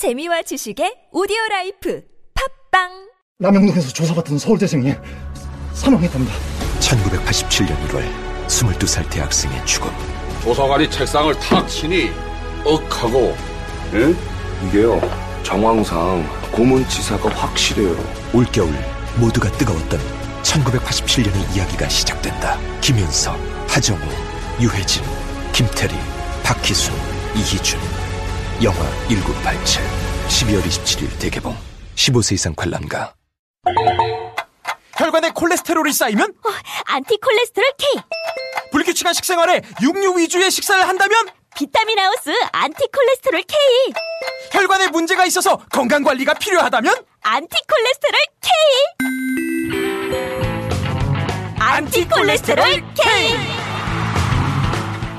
재미와 지식의 오디오 라이프 팟빵 남영동에서 조사받던 서울대생이 사망했답니다. 1987년 1월 22살 대학생의 죽음. 조사관이 책상을 탁 치니 억하고 예? 이게요 정황상 고문치사가 확실해요 올겨울 모두가 뜨거웠던 1987년의 이야기가 시작된다. 김윤석, 하정우, 유해진, 김태리, 박희순, 이희준. 영화 1987. 12월 27일 대개봉. 15세 이상 관람가. 혈관에 콜레스테롤이 쌓이면 안티콜레스테롤 K 불규칙한 식생활에 육류 위주의 식사를 한다면 비타민 하우스 안티콜레스테롤 K 혈관에 문제가 있어서 건강 관리가 필요하다면 안티콜레스테롤 K 안티콜레스테롤 K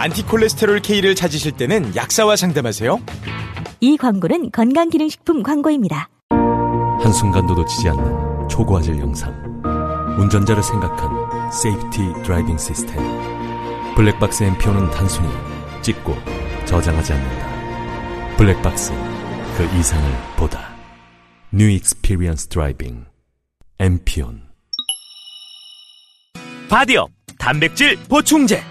안티콜레스테롤 K를 찾으실 때는 약사와 상담하세요. 이 광고는 건강기능식품 광고입니다. 한순간도 놓치지 않는 초고화질 영상. 운전자를 생각한 safety driving 시스템. 블랙박스 MPO는 단순히 찍고 저장하지 않는다. 블랙박스, 그 이상을 보다. New Experience Driving. MPON. 바디업 단백질 보충제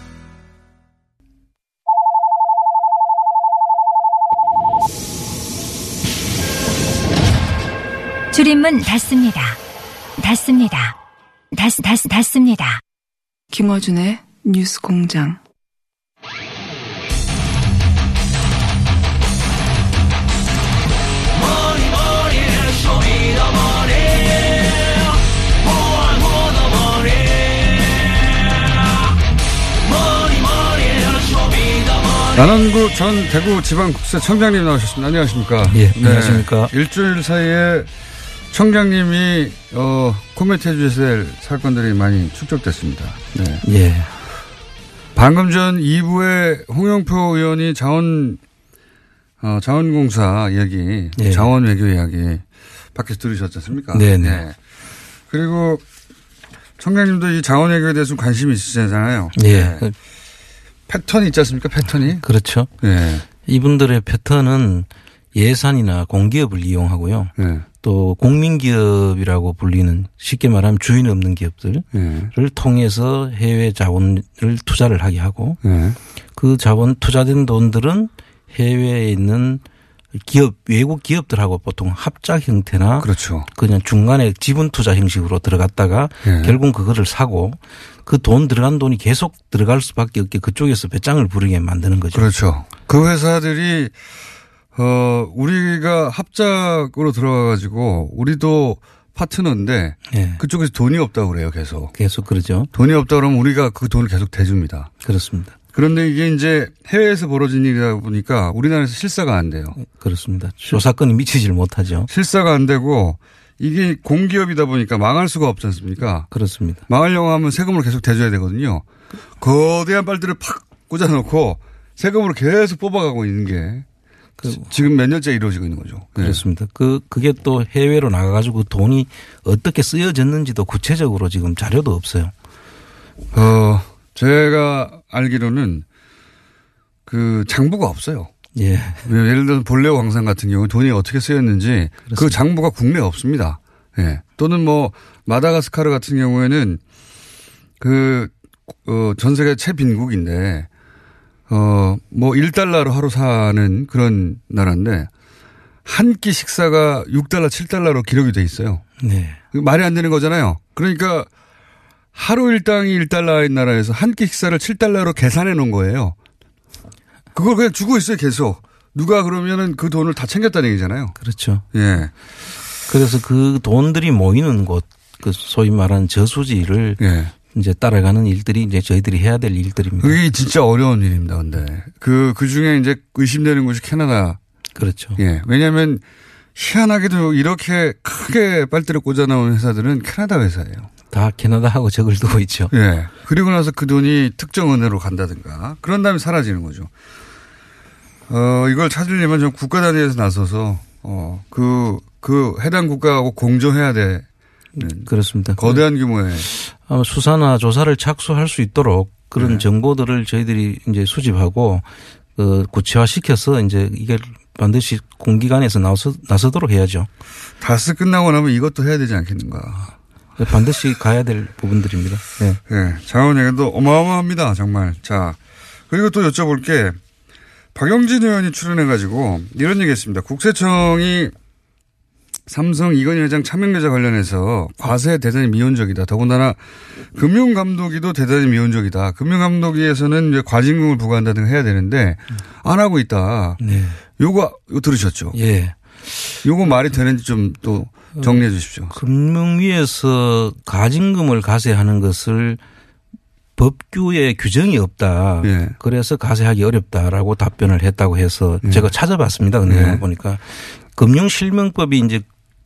줄임문 닫습니다. 닫습니다. 닫, 닫, 닫습니다. 김어준의 뉴스 공장. 남원구 전 대구지방국세청장님 나오셨습니다. 안녕하십니까? 예, 안녕하십니까? 네, 일주일 사이에 청장님이 어, 코멘트 해주셔야 될 사건들이 많이 축적됐습니다. 네. 예. 방금 전 2부에 홍영표 의원이 자원 어, 자원공사 이야기, 예. 자원 외교 이야기 밖에서 들으셨지 않습니까? 네네. 네. 그리고 청장님도 이 자원 외교에 대해서 좀 관심이 있으시잖아요. 예. 네. 패턴이 있지 않습니까? 패턴이. 그렇죠. 예. 이분들의 패턴은 예산이나 공기업을 이용하고요. 예. 또 공민기업이라고 불리는 쉽게 말하면 주인 없는 기업들을 예. 통해서 해외 자원을 투자를 하게 하고 예. 그 자원 투자된 돈들은 해외에 있는 기업 외국 기업들하고 보통 합작 형태나 그렇죠. 그냥 중간에 지분 투자 형식으로 들어갔다가 예. 결국 그거를 사고 그돈 들어간 돈이 계속 들어갈 수밖에 없게 그쪽에서 배짱을 부르게 만드는 거죠. 그렇죠. 그 회사들이 어 우리가 합작으로 들어가 가지고 우리도 파트너인데 예. 그쪽에서 돈이 없다고 그래요, 계속. 계속 그러죠. 돈이 없다 그러면 우리가 그 돈을 계속 대줍니다. 그렇습니다. 그런데 이게 이제 해외에서 벌어진 일이다 보니까 우리나라에서 실사가 안 돼요. 그렇습니다. 조사건이 미치질 못하죠. 실사가 안 되고 이게 공기업이다 보니까 망할 수가 없지 않습니까? 그렇습니다. 망하려고 하면 세금을 계속 대줘야 되거든요. 거대한 빨대를 팍 꽂아놓고 세금으로 계속 뽑아가고 있는 게 지금 몇 년째 이루어지고 있는 거죠. 네. 그렇습니다. 그, 그게 또 해외로 나가가지고 그 돈이 어떻게 쓰여졌는지도 구체적으로 지금 자료도 없어요. 어, 제가 알기로는 그 장부가 없어요. 예. 예를 들어서 볼레오 광산 같은 경우 돈이 어떻게 쓰였는지 그 장부가 국내에 없습니다. 예. 또는 뭐 마다가스카르 같은 경우에는 그, 어, 전 세계 최빈국인데 어, 뭐 1달러로 하루 사는 그런 나라인데 한 끼 식사가 6달러, 7달러로 기록이 돼 있어요. 네. 말이 안 되는 거잖아요. 그러니까 하루 일당이 1달러인 나라에서 한 끼 식사를 7달러로 계산해 놓은 거예요. 그걸 그냥 주고 있어요, 계속. 누가 그러면은 그 돈을 다 챙겼다는 얘기잖아요. 그렇죠. 예. 그래서 그 돈들이 모이는 곳, 그 소위 말하는 저수지를 예. 이제 따라가는 일들이 이제 저희들이 해야 될 일들입니다. 그게 진짜 어려운 일입니다, 근데. 그, 그 중에 이제 의심되는 곳이 캐나다. 그렇죠. 예. 왜냐하면 희한하게도 이렇게 크게 빨대를 꽂아 나온 회사들은 캐나다 회사예요. 다 캐나다하고 적을 두고 있죠. 예. 그리고 나서 그 돈이 특정 은행으로 간다든가 그런 다음에 사라지는 거죠. 어, 이걸 찾으려면 좀 국가 단위에서 나서서 어, 그, 그 해당 국가하고 공조해야 돼. 그렇습니다. 거대한 규모의 아마 수사나 조사를 착수할 수 있도록 그런 네. 정보들을 저희들이 이제 수집하고 그 구체화시켜서 이제 이게 반드시 공기관에서 나서 나서도록 해야죠. 다스 끝나고 나면 이것도 해야 되지 않겠는가. 반드시 가야 될 부분들입니다. 네. 네. 자원예산도 어마어마합니다. 정말. 자, 그리고 또 여쭤볼 게 박영진 의원이 출연해가지고 이런 얘기 했습니다. 국세청이 삼성 이건희 회장 차명 계좌 관련해서 과세 대단히 미온적이다. 더군다나 금융감독위도 대단히 미온적이다. 금융감독위에서는 이제 과징금을 부과한다든가 해야 되는데 안 하고 있다. 네. 요거, 이거 들으셨죠? 예. 요거 말이 되는지 좀 또 정리해 주십시오. 금융위에서 가징금을 가세하는 것을 법규에 규정이 없다. 예. 그래서 가세하기 어렵다라고 답변을 했다고 해서 제가 찾아봤습니다. 근데 예. 보니까 금융실명법이 이제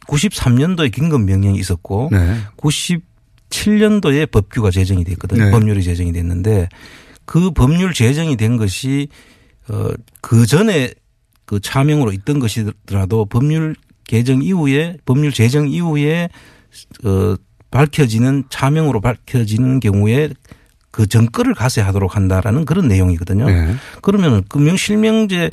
93년도에 긴급 명령이 있었고 네. 97년도에 법규가 제정이 됐거든요. 네. 법률이 제정이 됐는데 그 법률 제정이 된 것이 어그 전에 그 차명으로 있던 것이더라도 법률 개정 이후에 법률 제정 이후에 어 밝혀지는 차명으로 밝혀지는 경우에 그 정권을 가세하도록 한다라는 그런 내용이거든요. 네. 그러면 금융 실명제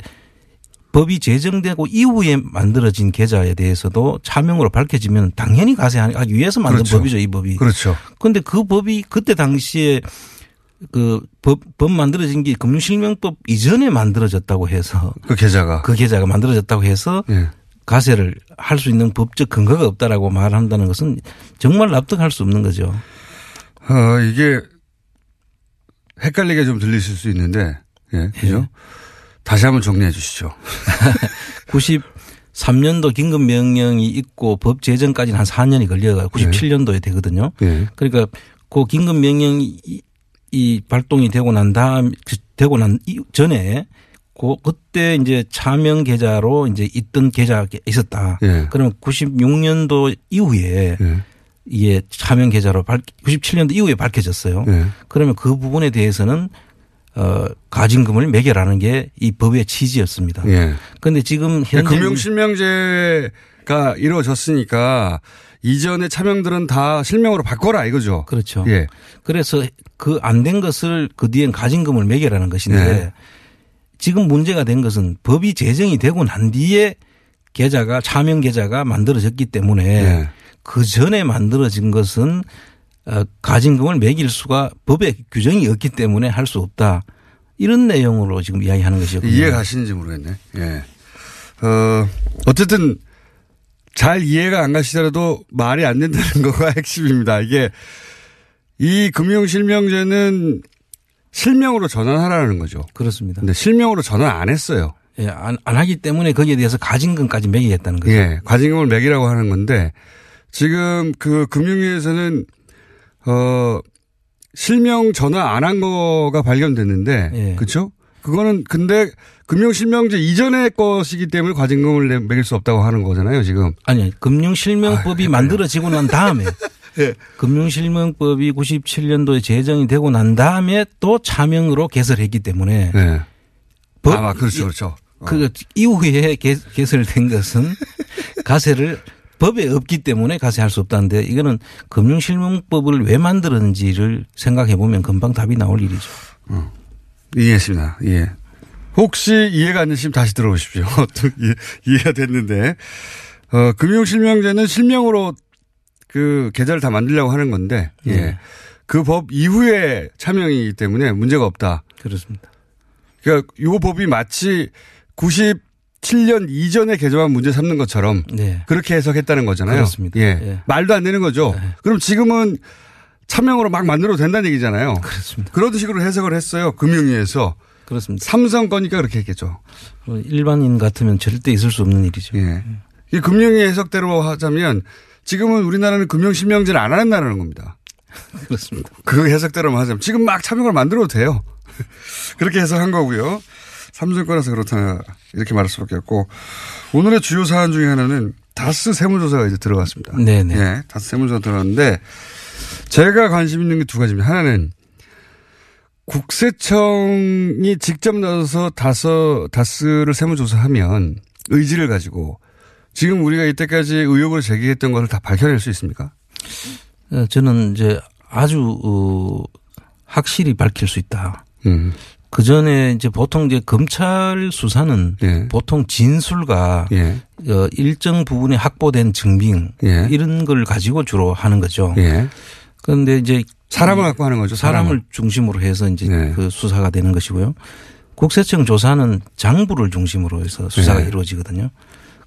법이 제정되고 이후에 만들어진 계좌에 대해서도 차명으로 밝혀지면 당연히 가세하기 위해서 만든 그렇죠. 법이죠, 이 법이. 그렇죠. 그런데 그 법이 그때 당시에 그 법, 법 만들어진 게 금융실명법 이전에 만들어졌다고 해서 그 계좌가. 그 계좌가 만들어졌다고 해서 예. 가세를 할 수 있는 법적 근거가 없다라고 말한다는 것은 정말 납득할 수 없는 거죠. 어, 이게 헷갈리게 좀 들리실 수 있는데, 예, 그죠? 다시 한번 정리해 주시죠. 93년도 긴급 명령이 있고 법 제정까지는 한 4년이 걸려가 97년도에 되거든요. 예. 그러니까 그 긴급 명령이 이- 이 발동이 되고 난 다음 그 되고 난 이- 전에 그 그때 이제 차명 계좌로 이제 있던 계좌가 있었다. 예. 그러면 96년도 이후에 이게 차명 계좌로 밝 97년도 이후에 밝혀졌어요. 예. 그러면 그 부분에 대해서는 어 가징금을 매겨라는 게 이 법의 취지였습니다. 예. 그런데 지금 현재 금융실명제가 이루어졌으니까 이전의 차명들은 다 실명으로 바꿔라 이거죠. 그렇죠. 예. 그래서 그 안 된 것을 그 뒤엔 가징금을 매겨라는 것인데 네. 지금 문제가 된 것은 법이 제정이 되고 난 뒤에 계좌가 차명 계좌가 만들어졌기 때문에 네. 그 전에 만들어진 것은 어, 가징금을 매길 수가 법에 규정이 없기 때문에 할 수 없다. 이런 내용으로 지금 이야기하는 것이거든요. 이해 가시는지 모르겠네. 예. 어, 어쨌든 잘 이해가 안 가시더라도 말이 안 된다는 거가 핵심입니다. 이게 이 금융실명제는 실명으로 전환하라는 거죠. 그렇습니다. 근데 실명으로 전환 안 했어요. 예, 안, 안 하기 때문에 거기에 대해서 가징금까지 매기겠다는 거죠. 예. 과징금을 매기라고 하는 건데 지금 그 금융위에서는 어, 실명 전환 안한 거가 발견됐는데 예. 그렇죠? 그거는 근데 금융실명제 이전의 것이기 때문에 과징금을 내- 매길 수 없다고 하는 거잖아요, 지금. 아니, 금융실명법이 만들어지고 난 다음에 예. 금융실명법이 97년도에 제정이 되고 난 다음에 또 차명으로 개설했기 때문에 네. 법- 아, 그렇죠, 그렇죠. 그 이후에 개, 개설된 것은 가세를 법에 없기 때문에 가세할 수 없다는데 이거는 금융실명법을 왜 만들었는지를 생각해 보면 금방 답이 나올 일이죠. 이해했습니다. 예. 혹시 이해가 안 되시면 다시 들어보십시오. 또 이해, 이해 가 됐는데, 어, 금융실명제는 실명으로 그 계좌를 다 만들려고 하는 건데, 예. 네. 그법 이후에 차명이기 때문에 문제가 없다. 그렇습니다. 그러니까 요 법이 마치 97년 이전의 계좌만 문제 삼는 것처럼 네. 그렇게 해석했다는 거잖아요. 그렇습니다. 예. 예. 말도 안 되는 거죠. 그럼 지금은 차명으로 막 만들어도 된다는 얘기잖아요. 그렇습니다. 그런 식으로 해석을 했어요. 금융위에서. 그렇습니다. 삼성 거니까 그렇게 했겠죠. 어, 일반인 같으면 절대 있을 수 없는 일이죠. 예. 이 금융위 해석대로 하자면 지금은 우리나라는 금융 실명제를 안 한다는 겁니다. 그렇습니다. 그 해석대로만 하자면 지금 막 차명을 만들어도 돼요. 그렇게 해석한 거고요. 삼성권에서 그렇다 이렇게 말할 수밖에 없고 오늘의 주요 사안 중에 하나는 다스 세무조사가 이제 들어갔습니다. 네네. 예, 다스 세무조사 들어갔는데 제가 관심 있는 게 두 가지입니다. 하나는 국세청이 직접 나서서 다스, 다스를 세무조사하면 의지를 가지고 지금 우리가 이때까지 의혹을 제기했던 것을 다 밝혀낼 수 있습니까? 어, 저는 이제 아주 어, 확실히 밝힐 수 있다. 음. 그 전에 이제 보통 이제 검찰 수사는 예. 보통 진술과 예. 어, 일정 부분에 확보된 증빙 예. 이런 걸 가지고 주로 하는 거죠. 예. 그런데 이제 사람을 갖고 하는 거죠. 사람을 사람을. 중심으로 해서 이제 네. 그 수사가 되는 것이고요. 국세청 조사는 장부를 중심으로 해서 수사가 네. 이루어지거든요.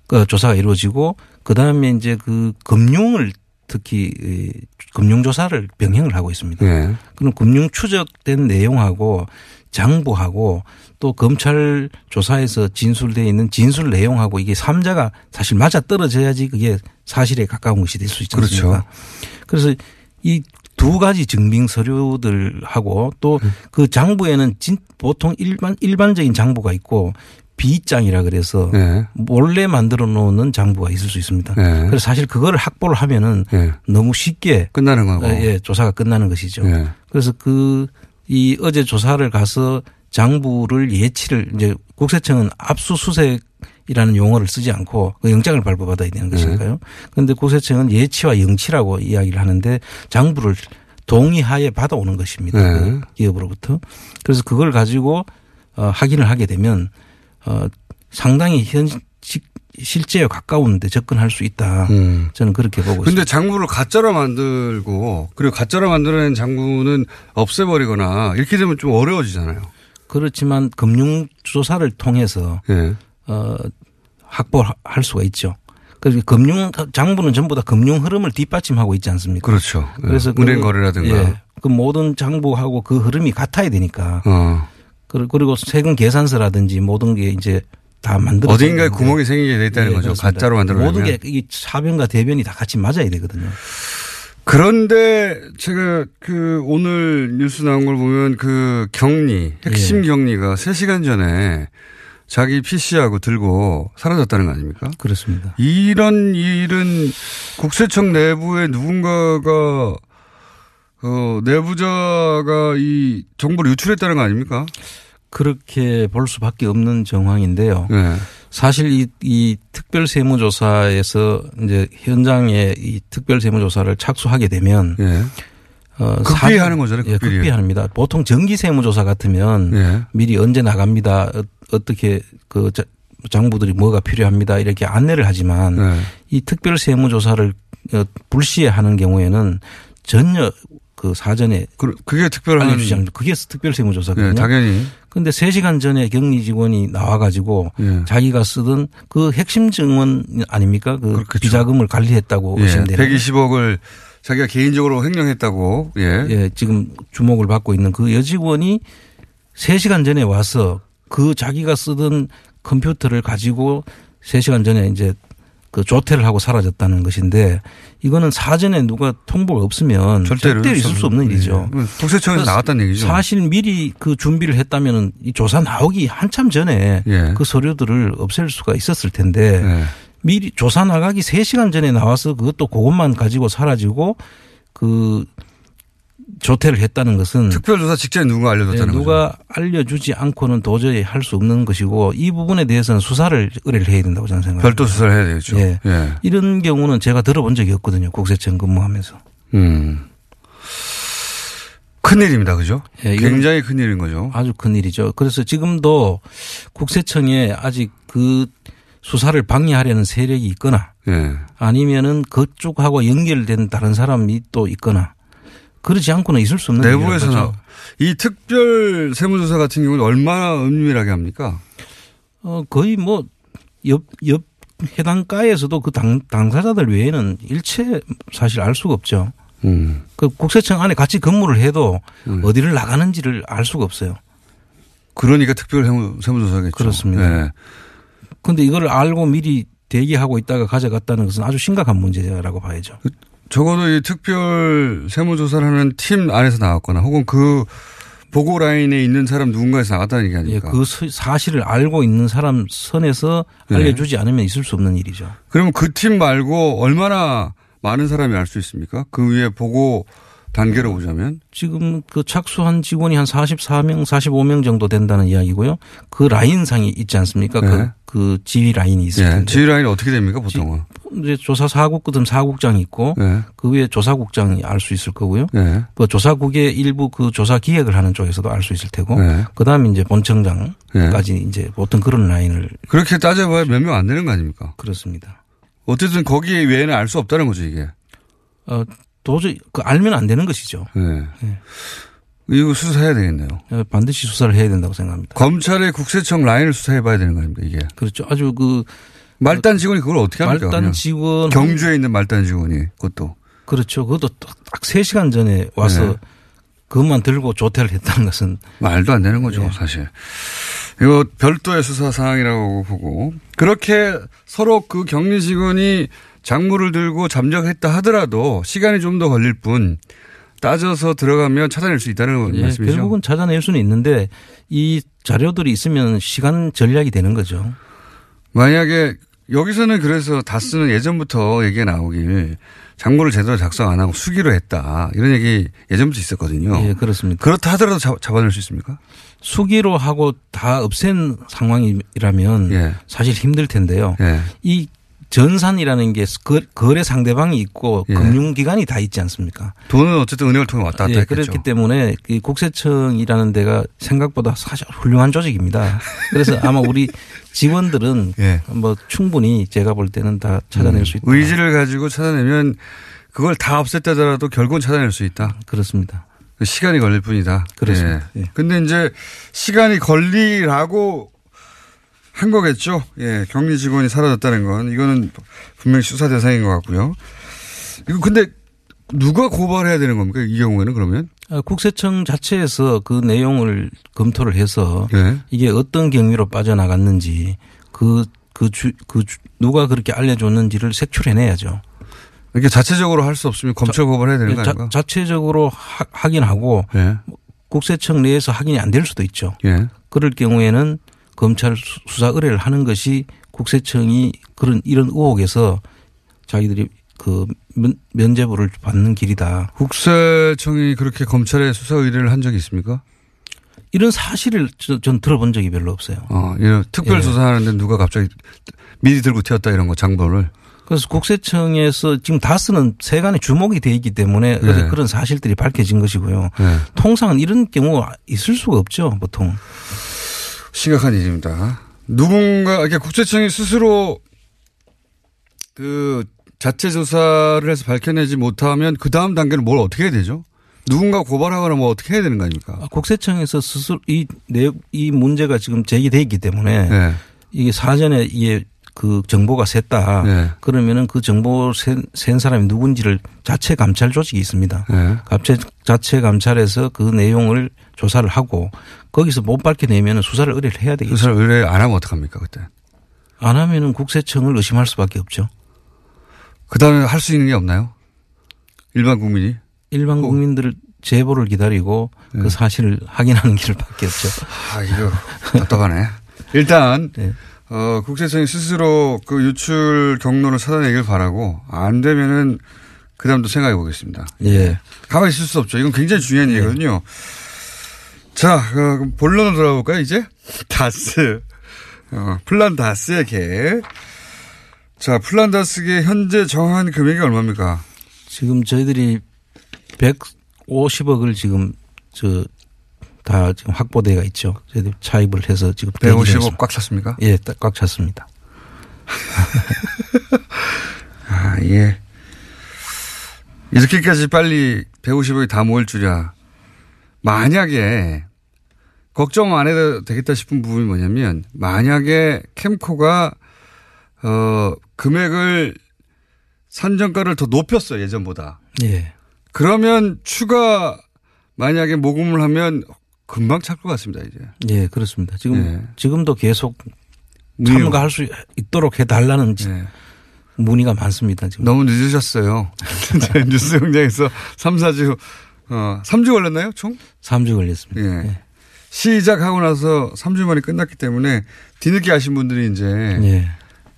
그 조사가 이루어지고 그 다음에 이제 그 금융을 특히 이 금융 조사를 병행을 하고 있습니다. 예. 그럼 금융 추적된 내용하고 장부하고 또 검찰 조사에서 진술되어 있는 진술 내용하고 이게 삼자가 사실 맞아 떨어져야지 그게 사실에 가까운 것이 될 수 있지 않습니까? 그렇죠. 그래서 이두 가지 증빙 서류들하고 또 그 장부에는 진, 보통 일반 일반적인 장부가 있고 비장이라 그래서 네. 몰래 만들어 놓는 장부가 있을 수 있습니다. 네. 그래서 사실 그거를 확보를 하면은 예. 너무 쉽게 끝나는 거고. 예, 조사가 끝나는 것이죠. 예. 그래서 그 이 어제 조사를 가서 장부를 예치를 이제 국세청은 압수수색이라는 용어를 쓰지 않고 그 영장을 발부받아야 되는 것이니까요. 그런데 국세청은 예치와 영치라고 이야기를 하는데 장부를 동의하에 받아오는 것입니다. 네. 그 기업으로부터. 그래서 그걸 가지고 어, 확인을 하게 되면 어, 상당히 현 실 실제에 가까운데 접근할 수 있다. 음. 저는 그렇게 보고 있습니다. 근데 장부를 가짜로 만들고 그리고 가짜로 만들어낸 장부는 없애버리거나 이렇게 되면 좀 어려워지잖아요. 그렇지만 금융 조사를 통해서 예. 어 확보할 수가 있죠. 그래서 금융 장부는 전부 다 금융 흐름을 뒷받침하고 있지 않습니까? 그렇죠. 예. 그래서 은행 그, 거래라든가. 예, 그 모든 장부하고 그 흐름이 같아야 되니까. 어. 그리- 그리고 세금 계산서라든지 모든 게 이제 다 만들어 어딘가에 구멍이 생기게 돼 있다는 거죠. 가짜로 만들어내면. 모든 게이 차변과 대변이 다 같이 맞아야 되거든요. 그런데 제가 그 오늘 뉴스 나온 걸 보면 그 격리, 핵심 예. 격리가 3시간 전에 자기 PC하고 들고 사라졌다는 거 아닙니까? 그렇습니다. 이런 일은 국세청 내부에 누군가가 어, 내부자가 이 정보를 유출했다는 거 아닙니까? 그렇게 볼 수밖에 없는 정황인데요. 네. 사실 이, 이 특별 세무조사에서 이제 현장에 이 특별 세무조사를 착수하게 되면 예. 어, 극비하는 거잖아요, 예, 극비를. 극비합니다. 보통 정기 세무조사 같으면 예. 미리 언제 나갑니다. 어, 어떻게 그 자- 장부들이 뭐가 필요합니다. 이렇게 안내를 하지만 네. 이 특별 세무조사를 어, 불시하는 경우에는 전혀 그 사전에 그, 그게 특별한 알려주지 않습니다. 그게 특별 세무조사거든요. 예, 당연히. 근데 3시간 전에 격리 직원이 나와 가지고 예. 자기가 쓰던 그 핵심 증언 아닙니까? 그 비자금을 관리했다고 예. 의심되는. 120억을 자기가 개인적으로 횡령했다고. 예. 예, 지금 주목을 받고 있는 그 여직원이 3시간 전에 와서 그 자기가 쓰던 컴퓨터를 가지고 3시간 전에 이제 그 조퇴를 하고 사라졌다는 것인데 이거는 사전에 누가 통보가 없으면 절대로 절대로 있을 수 없는 예. 일이죠. 국세청에서 그래서 나왔다는 얘기죠. 사실 미리 그 준비를 했다면은 이 조사 나오기 한참 전에 예. 그 서류들을 없앨 수가 있었을 텐데 예. 미리 조사 나가기 3시간 전에 나와서 그것도 그것만 가지고 사라지고 그 조퇴를 했다는 것은 특별조사 직전에 누가 알려줬다는 네, 누가 알려주지 않고는 도저히 할 수 없는 것이고 이 부분에 대해서는 수사를 의뢰를 해야 된다고 저는 생각합니다. 별도 수사를 해야 되겠죠. 예. 예. 이런 경우는 제가 들어본 적이 없거든요. 국세청 근무하면서. 음. 큰일입니다. 그죠? 예, 굉장히 큰일인 거죠. 아주 큰일이죠. 그래서 지금도 국세청에 아직 그 수사를 방해하려는 세력이 있거나 예. 아니면은 그쪽하고 연결된 다른 사람이 또 있거나 그러지 않고는 있을 수 없는 내부에서는 일이라는 거죠. 이 특별 세무조사 같은 경우는 얼마나 은밀하게 합니까? 어, 거의 뭐, 옆, 옆 해당가에서도 그 당, 당사자들 외에는 일체 사실 알 수가 없죠. 음. 그 국세청 안에 같이 근무를 해도 어디를 나가는지를 알 수가 없어요. 그러니까 특별 세무, 세무조사겠죠. 그렇습니다. 예. 근데 이걸 알고 미리 대기하고 있다가 가져갔다는 것은 아주 심각한 문제라고 봐야죠. 적어도 이 특별 세무조사를 하는 팀 안에서 나왔거나 혹은 그 보고 라인에 있는 사람 누군가에서 나갔다는 얘기 아닙니까? 예, 그 사실을 알고 있는 사람 선에서 네. 알려주지 않으면 있을 수 없는 일이죠. 그러면 그 팀 말고 얼마나 많은 사람이 알 수 있습니까? 그 위에 보고 단계로 보자면 지금 그 착수한 직원이 한 44명, 45명 정도 된다는 이야기고요. 그 라인상이 있지 않습니까? 네. 그, 그 지휘 라인이 있을 예, 텐데. 지휘 라인이 어떻게 됩니까 보통은? 이제 조사 사국 끝은 사국장이 있고 네. 그 위에 조사국장이 알 수 있을 거고요. 네. 그 조사국의 일부 그 조사 기획을 하는 쪽에서도 알 수 있을 테고 네. 그다음에 이제 본청장까지 이제 보통 그런 라인을 그렇게 따져봐야 몇 명 안 되는 거 아닙니까? 그렇습니다. 어쨌든 거기 외에는 알 수 없다는 거죠 이게. 어 도저히 그 알면 안 되는 것이죠. 네. 이거 수사해야 되겠네요. 어, 반드시 수사를 해야 된다고 생각합니다. 검찰의 국세청 라인을 수사해 봐야 되는 거 아닙니까 이게. 그렇죠. 아주 그 말단 직원이 그걸 어떻게 합니까? 말단? 직원 경주에 있는 말단 직원이 그것도. 그렇죠. 그것도 딱 3시간 전에 와서 네. 그것만 들고 조퇴를 했다는 것은 말도 안 되는 거죠, 네. 사실. 이거 별도의 수사 사항이라고 보고 그렇게 서로 그 격리 직원이 작물을 들고 잠적했다 하더라도 시간이 좀 더 걸릴 뿐 따져서 들어가면 찾아낼 수 있다는 예, 말씀이죠. 결국은 찾아낼 수는 있는데 이 자료들이 있으면 시간 전략이 되는 거죠. 만약에 여기서는 그래서 다스는 예전부터 얘기가 나오길 장고를 제대로 작성 안 하고 수기로 했다. 이런 얘기 예전부터 있었거든요. 예, 그렇습니다. 그렇다 하더라도 잡, 잡아낼 수 있습니까? 수기로 하고 다 없앤 상황이라면 예. 사실 힘들 텐데요. 예. 이 전산이라는 게 거- 거래 상대방이 있고 예. 금융기관이 다 있지 않습니까? 돈은 어쨌든 은행을 통해 왔다 갔다 예, 했겠죠. 그렇기 때문에 이 국세청이라는 데가 생각보다 사실 훌륭한 조직입니다. 그래서 아마 우리 직원들은 예. 뭐 충분히 제가 볼 때는 다 찾아낼 수 있다. 의지를 가지고 찾아내면 그걸 다 없앴다더라도 결국은 찾아낼 수 있다. 그렇습니다. 시간이 걸릴 뿐이다. 그렇습니다. 예. 근데 이제 시간이 걸리라고 한 거겠죠. 예. 격리 직원이 사라졌다는 건 이거는 분명히 수사 대상인 것 같고요. 이거 근데 누가 고발해야 되는 겁니까? 이 경우에는 그러면? 아, 국세청 자체에서 그 내용을 검토를 해서 네. 이게 어떤 경위로 빠져나갔는지 그, 그 주, 그 주- 누가 그렇게 알려줬는지를 색출해내야죠. 이렇게 자체적으로 할 수 없으면 검찰 고발해야 되는 거 자, 아닌가? 자 체적으로 하, 확인하고 예. 국세청 내에서 확인이 안 될 수도 있죠. 예. 그럴 경우에는 검찰 수- 수사 의뢰를 하는 것이 국세청이 그런 이런 의혹에서 자기들이 그 면, 면제부를 받는 길이다. 국세청이 그렇게 검찰에 수사 의뢰를 한 적이 있습니까? 이런 사실을 저- 전 들어본 적이 별로 없어요. 어, 이런 특별 예. 수사하는데 누가 갑자기 미리 들고 튀었다 이런 거 장보를. 그래서 국세청에서 지금 다스는 세간에 주목이 돼 있기 때문에 네. 어제 그런 사실들이 밝혀진 것이고요. 네. 통상은 이런 경우 있을 수가 없죠, 보통. 심각한 일입니다. 누군가 이렇게 국세청이 스스로 그 자체 조사를 해서 밝혀내지 못하면 그 다음 단계는 뭘 어떻게 해야 되죠? 누군가 고발하거나 뭐 어떻게 해야 되는 거 아닙니까? 국세청에서 스스로 이 내용 이 문제가 지금 제기돼 있기 때문에 네. 이게 사전에 이게 그 정보가 샜다. 네. 그러면은 그 정보 센, 센 사람이 누군지를 자체 감찰 조직이 있습니다. 네. 자체 자체 감찰해서 그 내용을 조사를 하고 거기서 못 밝혀내면 수사를 의뢰를 해야 되겠죠. 수사를 의뢰 안 하면 어떡합니까 그때? 안 하면은 국세청을 의심할 수밖에 없죠. 그 다음에 할 수 있는 게 없나요? 일반 국민이? 일반 국민들 제보를 기다리고 그 사실을 확인하는 길밖에 없죠. 아 이거 답답하네. 일단 네. 어, 국세청이 스스로 그 유출 경로를 찾아내길 바라고 안 되면은 그 다음도 생각해 보겠습니다. 예. 가만히 있을 수 없죠. 이건 굉장히 중요한 네. 얘기거든요. 자, 어, 그럼 본론으로 돌아볼까요, 이제? 다스. 어, 플란 다스의 계획. 자, 플란 다스의 현재 정한 금액이 얼마입니까? 지금 저희들이 150억을 지금 저 다 지금 확보대가 있죠. 저희들 차입을 해서 지금 150억 꽉 찼습니까? 예, 딱꽉 찼습니다. 아, 예. 이렇게까지 빨리 150억이 다 모일 줄이야. 만약에 걱정 안 해도 되겠다 싶은 부분이 뭐냐면 만약에 캠코가 어 금액을 산정가를 더 높였어 예전보다. 예. 그러면 추가 만약에 모금을 하면 금방 찰 것 같습니다 이제. 예, 그렇습니다. 지금 예. 지금도 계속 참가할 수 있도록 해달라는 지- 문의가 많습니다. 지금. 너무 늦으셨어요. 뉴스 공장에서 3, 4주 어, 3주 걸렸나요, 총? 3주 걸렸습니다. 예. 예. 시작하고 나서 3주 만에 끝났기 때문에 뒤늦게 아신 분들이 이제 예.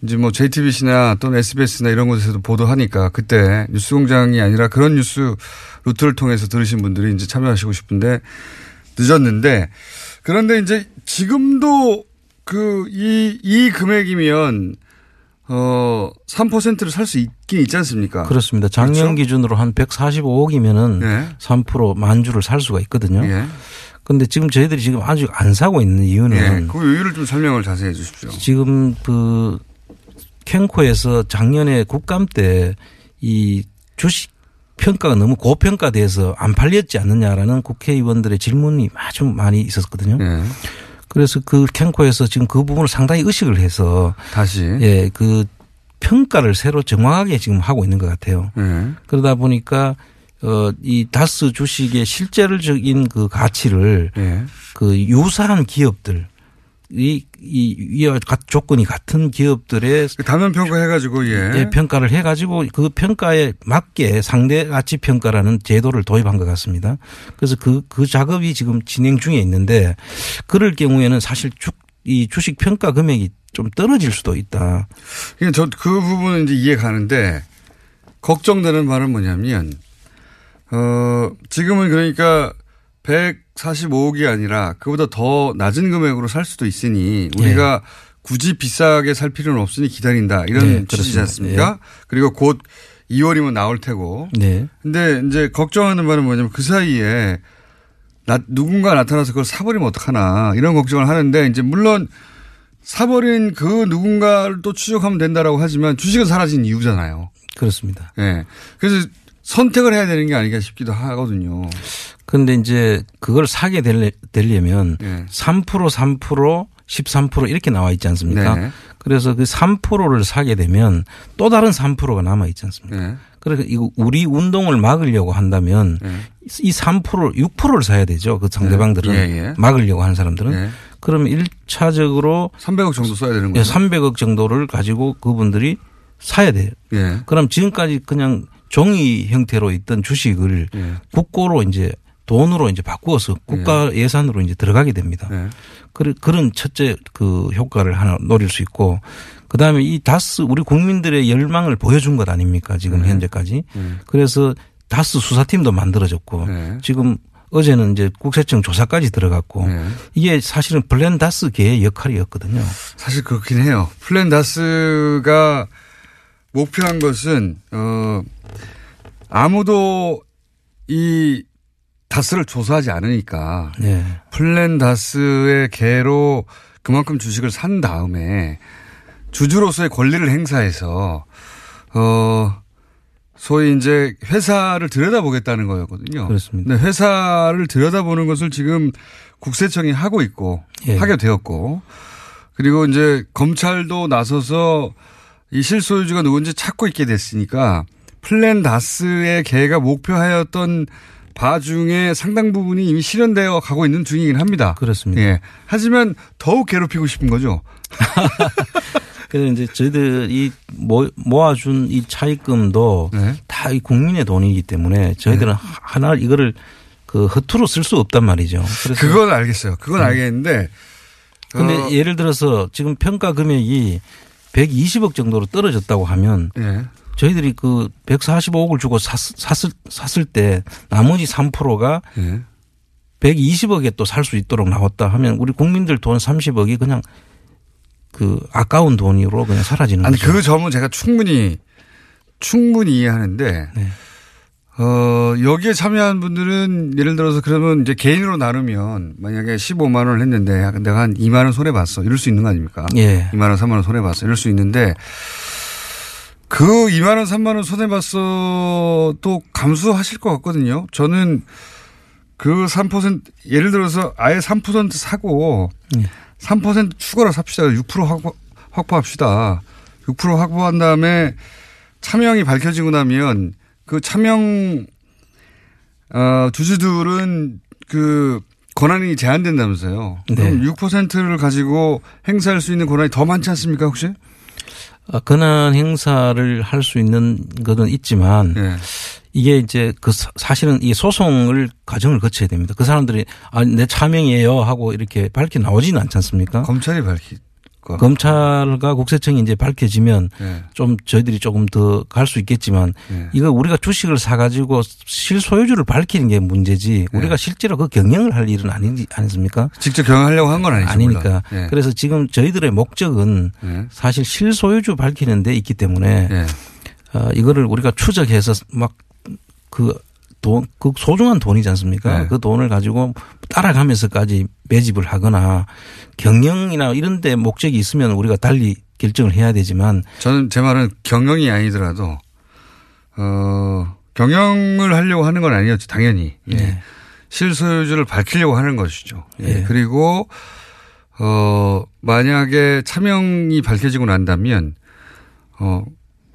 이제 뭐 JTBC나 또는 SBS나 이런 곳에서도 보도하니까 그때 뉴스 공장이 아니라 그런 뉴스 루트를 통해서 들으신 분들이 이제 참여하시고 싶은데 늦었는데 그런데 이제 지금도 그 이 이 금액이면 어 3%를 살 수 있긴 있지 않습니까? 그렇습니다. 작년 그렇죠? 기준으로 한 145억이면은 예. 3% 만 주를 살 수가 있거든요. 예. 근데 지금 저희들이 지금 아주 안 사고 있는 이유는 예. 그 이유를 좀 설명을 자세히 해 주십시오. 지금 그 캔코에서 작년에 국감 때 이 주식 평가가 너무 고평가돼서 안 팔렸지 않느냐라는 국회의원들의 질문이 아주 많이 있었거든요. 예. 그래서 그 캔코에서 지금 그 부분을 상당히 의식을 해서 다시 예, 그 평가를 새로 정확하게 지금 하고 있는 것 같아요. 예. 그러다 보니까 어, 이 다스 주식의 실제적인 그 가치를 예. 그 유사한 기업들 이, 이, 이와 같- 조건이 같은 기업들의 단면 평가해가지고 예. 예, 평가를 해가지고 그 평가에 맞게 상대 가치 평가라는 제도를 도입한 것 같습니다. 그래서 그, 그 작업이 지금 진행 중에 있는데 그럴 경우에는 사실 주, 이 주식 평가 금액이 좀 떨어질 수도 있다. 그러니까 저그 부분은 이제 이해 가는데 걱정되는 바는 뭐냐면 어 지금은 그러니까 145억이 아니라 그보다 더 낮은 금액으로 살 수도 있으니 우리가 굳이 비싸게 살 필요는 없으니 기다린다 이런 네, 취지지. 않습니까? 그리고 곧 2월이면 나올 테고. 네. 근데 이제 걱정하는 바는 뭐냐면 그 사이에 나, 누군가 나타나서 그걸 사버리면 어떡하나 이런 걱정을 하는데 이제 물론 사버린 그 누군가를 또 추적하면 된다라고 하지만 주식은 사라진 이유잖아요. 그렇습니다. 예. 그래서 선택을 해야 되는 게 아닌가 싶기도 하거든요. 그런데 이제 그걸 사게 되려- 되려면 예. 3% 3% 13% 이렇게 나와 있지 않습니까? 네. 그래서 그 3%를 사게 되면 또 다른 3%가 남아 있지 않습니까? 예. 그래서 이거 우리 운동을 막으려고 한다면 이3% 6%를 사야 되죠. 그 상대방들은 예, 예. 막으려고 하는 사람들은 예. 그러면 1차적으로 300억 정도 써야 되는 예, 거죠. 300억 정도를 가지고 그분들이 사야 돼요. 예. 그럼 지금까지 그냥 종이 형태로 있던 주식을 예. 국고로 이제 돈으로 이제 바꾸어서 국가 예 산으로 이제 들어가게 됩니다. 예. 그런 그런 첫째 그 효과를 하나 노릴 수 있고 그다음에 이 다스 우리 국민들의 열망을 보여준 것 아닙니까 지금 네. 현재까지 네. 그래서 다스 수사팀도 만들어졌고 네. 지금 어제는 이제 국세청 조사까지 들어갔고 이게 사실은 블렌 다스계의 역할이었거든요. 사실 그렇긴 해요. 플랜 다스가 목표한 것은 어 아무도 이 다스를 조사하지 않으니까 네. 플랜 다스의 개로 그만큼 주식을 산 다음에 주주로서의 권리를 행사해서 어 소위 이제 회사를 들여다보겠다는 거였거든요. 그렇습니다. 근데 회사를 들여다보는 것을 지금 국세청이 하고 있고 예. 하게 되었고 그리고 이제 검찰도 나서서 이 실소유주가 누군지 찾고 있게 됐으니까 플란다스의 계가 목표하였던 바 중에 상당 부분이 이미 실현되어 가고 있는 중이긴 합니다. 그렇습니다. 예. 하지만 더욱 괴롭히고 싶은 거죠. 그래서 이제 저희들이 모- 모아준 이 차입금도 네. 다 이 국민의 돈이기 때문에 저희들은 하나 이거를 그 허투루 쓸 수 없단 말이죠. 그래서 그건 알겠어요. 그건 네. 알겠는데. 근데 어, 예를 들어서 지금 평가 금액이 120억 정도로 떨어졌다고 하면 예. 저희들이 그 145억을 주고 샀, 샀을, 샀을 때 나머지 3%가 예. 120억에 또 살 수 있도록 나왔다 하면 우리 국민들 돈 30억이 그냥 그 아까운 돈으로 그냥 사라지는 아니 거죠. 그 점은 제가 충분히 충분히 이해하는데 네. 어 여기에 참여한 분들은 예를 들어서 그러면 이제 개인으로 나누면 만약에 15만 원을 했는데 내가 한 2만 원 손해 봤어 이럴 수 있는 거 아닙니까? 예. 2만 원, 3만 원 손해 봤어 이럴 수 있는데 그 2만 원, 3만 원 손해 봤어 또 감수하실 것 같거든요. 저는 그 3% 예를 들어서 아예 3% 사고 예. 3% 추가로 삽시다. 6% 확보, 확보합시다. 6% 확보한 다음에 차명이 밝혀지고 나면 그 차명 어, 주주들은 그 권한이 제한된다면서요. 네. 그럼 6%를 가지고 행사할 수 있는 권한이 더 많지 않습니까 혹시? 아, 권한 행사를 할 수 있는 것은 있지만 예. 이게 이제 그 사- 사실은 이 소송을 과정을 거쳐야 됩니다. 그 사람들이 아, 내 차명이에요 하고 이렇게 밝혀 나오지는 않지 않습니까? 검찰이 밝히. 검찰과 국세청이 이제 밝혀지면 네. 좀 저희들이 조금 더 갈 수 있겠지만 네. 이거 우리가 주식을 사가지고 실소유주를 밝히는 게 문제지 네. 우리가 실제로 그 경영을 할 일은 아니지 않습니까? 직접 경영하려고 한 건 아니죠. 아니니까. 예. 그래서 지금 저희들의 목적은 예. 사실 실소유주 밝히는 데 있기 때문에 예. 어, 이거를 우리가 추적해서 막그 돈, 그 소중한 돈이지 않습니까? 네. 그 돈을 가지고 따라가면서까지 매집을 하거나 경영이나 이런 데 목적이 있으면 우리가 달리 결정을 해야 되지만 저는 제 말은 경영이 아니더라도 어 경영을 하려고 하는 건 아니었죠 당연히 예. 네. 실소유주를 밝히려고 하는 것이죠. 예. 예. 그리고 어 만약에 차명이 밝혀지고 난다면 어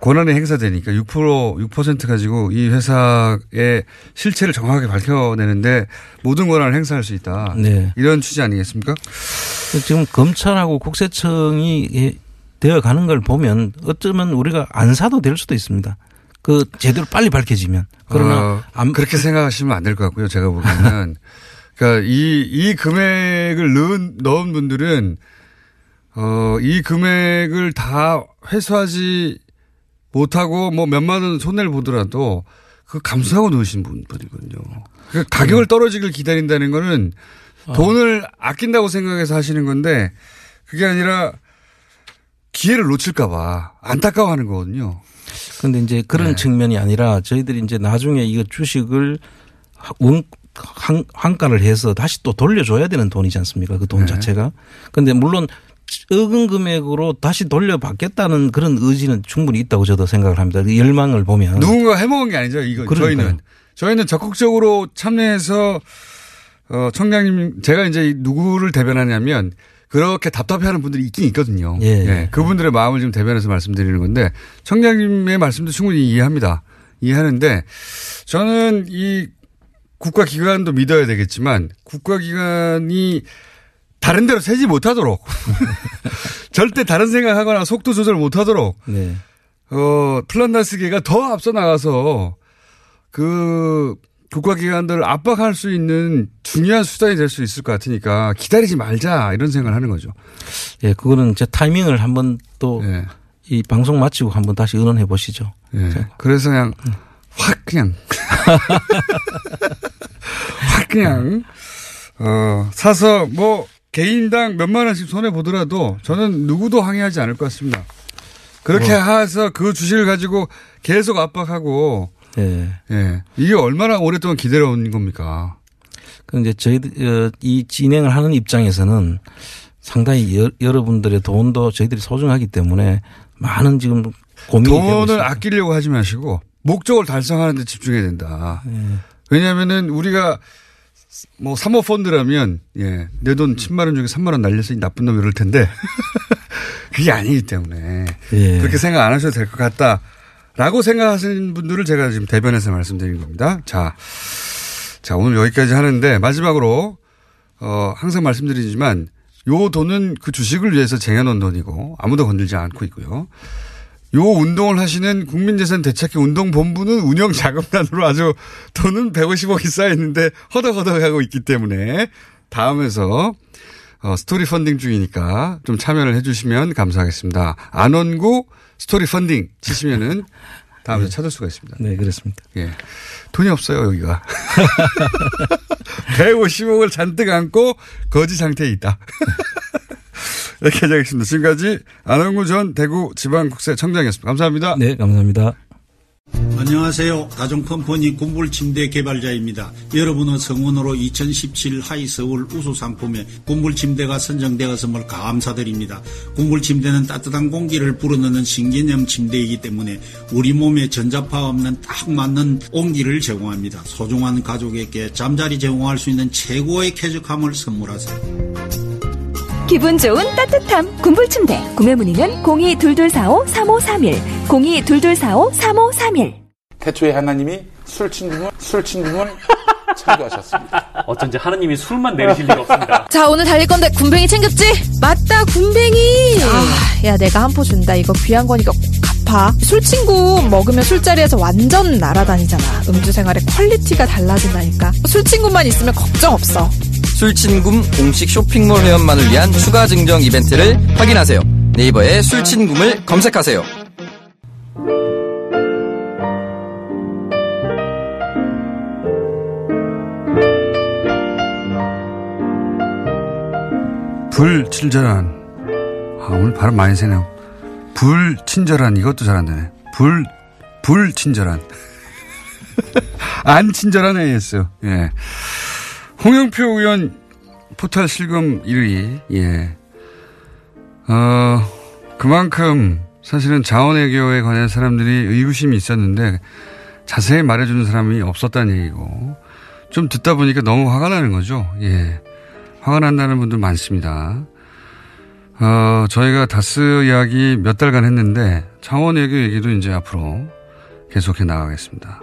권한이 행사되니까 6% 6% 가지고 이 회사의 실체를 정확하게 밝혀내는데 모든 권한을 행사할 수 있다. 네. 이런 취지 아니겠습니까? 지금 검찰하고 국세청이 예, 되어 가는 걸 보면 어쩌면 우리가 안 사도 될 수도 있습니다. 그 제대로 빨리 밝혀지면 그러나 어, 그렇게 생각하시면 안 될 것 같고요. 제가 보기에는 그러니까 이, 이 금액을 넣은, 넣은 분들은 어, 이 금액을 다 회수하지 못하고 뭐 몇만 원 손해를 보더라도 그 감수하고 넣으신 분들이거든요. 그 가격을 떨어지길 기다린다는 거는 돈을 아낀다고 생각해서 하시는 건데 그게 아니라 기회를 놓칠까봐 안타까워하는 거거든요. 그런데 이제 그런 네. 측면이 아니라 저희들이 이제 나중에 이거 주식을 원, 한, 한가를 해서 다시 또 돌려줘야 되는 돈이지 않습니까? 그돈 네. 자체가. 근데 물론 적은 금액으로 다시 돌려받겠다는 그런 의지는 충분히 있다고 저도 생각을 합니다. 그 열망을 보면. 누군가 해먹은 게 아니죠. 이거 그러니까요. 저희는 저희는 적극적으로 참여해서 어 청장님 제가 이제 누구를 대변하냐면 그렇게 답답해하는 분들이 있긴 있거든요. 예. 그분들의 마음을 좀 대변해서 말씀드리는 건데 청장님의 말씀도 충분히 이해합니다. 이해하는데 저는 이 국가기관도 믿어야 되겠지만 국가기관이 다른 데로 새지 못하도록 절대 다른 생각하거나 속도 조절 못하도록 네. 어, 플란다스계가 더 앞서 나가서 그 국가기관들을 압박할 수 있는 중요한 수단이 될 수 있을 것 같으니까 기다리지 말자 이런 생각을 하는 거죠. 예, 그거는 제 타이밍을 한번 또이 방송 마치고 한번 다시 의논해 보시죠. 예. 그래서 그냥 확 그냥 확 그냥 어, 사서 뭐 개인당 몇만 원씩 손해 보더라도 저는 누구도 항의하지 않을 것 같습니다. 그렇게 뭐. 해서 그 주식을 가지고 계속 압박하고 예. 예. 이게 얼마나 오랫동안 기다려 온 겁니까? 그 이제 저희들 어, 이 진행을 하는 입장에서는 상당히 여, 여러분들의 돈도 저희들이 소중하기 때문에 많은 지금 고민이 돈을. 아끼려고 하지 마시고 목적을 달성하는 데 집중해야 된다. 예. 왜냐하면은 우리가 뭐 사모펀드라면 예, 내 돈 10만 원 중에 3만 원 날려서 이 나쁜 놈 이럴 텐데 그게 아니기 때문에 예. 그렇게 생각 안 하셔도 될 것 같다라고 생각하시는 분들을 제가 지금 대변해서 말씀드린 겁니다. 자, 자 오늘 여기까지 하는데 마지막으로 어 항상 말씀드리지만 요 돈은 그 주식을 위해서 쟁여놓은 돈이고 아무도 건들지 않고 있고요. 요 운동을 하시는 국민재산 되찾기 운동본부는 운영 자금단으로 아주 돈은 150억이 쌓여있는데 허덕허덕하고 있기 때문에 다음에서 어, 스토리 펀딩 중이니까 좀 참여를 해주시면 감사하겠습니다. 안원구 스토리 펀딩 치시면은 다음에 찾을 수가 있습니다. 네, 그렇습니다. 예. 돈이 없어요, 여기가. 150억을 잔뜩 안고 거지 상태에 있다. 이렇게 하겠습니다. 지금까지 안원구 전 대구 지방국세청장이었습니다. 감사합니다. 네, 감사합니다. 안녕하세요. 가정컴퍼니 군불침대 개발자입니다. 여러분의 성원으로 2017 하이서울 우수 상품에 군불침대가 선정되었음을 감사드립니다. 군불침대는 따뜻한 공기를 불어넣는 신개념 침대이기 때문에 우리 몸에 전자파 없는 딱 맞는 온기를 제공합니다. 소중한 가족에게 잠자리 제공할 수 있는 최고의 쾌적함을 선물하세요. 기분 좋은 따뜻함 군불 침대 구매 문의는 0222453531 0222453531 태초에 하나님이 술 친구는 술 친구는 창조하셨습니다. 어쩐지 하느님이 술만 내리실 리가 없습니다. 자, 오늘 달릴 건데 군뱅이 챙겼지? 맞다, 군뱅이. 아, 야, 내가 한 포 준다. 이거 귀한 거니까 꼭 갚아. 봐. 술 친구 먹으면 술자리에서 완전 날아다니잖아. 음주 생활의 quality가 달라진다니까. 술 친구만 있으면 걱정 없어. 술친굼 공식 쇼핑몰 회원만을 위한 추가 증정 이벤트를 확인하세요. 네이버에 술친굼을 검색하세요. 불친절한. 아, 오늘 발음 많이 새네요. 불친절한 이것도 잘 안 되네. 불 불친절한. 안 친절한 AS. 예. 홍영표 의원 포탈 실검 1위. 예. 어, 그만큼 사실은 자원외교에 관한 사람들이 의구심이 있었는데 자세히 말해주는 사람이 없었다는 얘기고 좀 듣다 보니까 너무 화가 나는 거죠. 예. 화가 난다는 분들 많습니다. 어, 저희가 다스 이야기 몇 달간 했는데 자원외교 얘기도 이제 앞으로 계속해 나가겠습니다.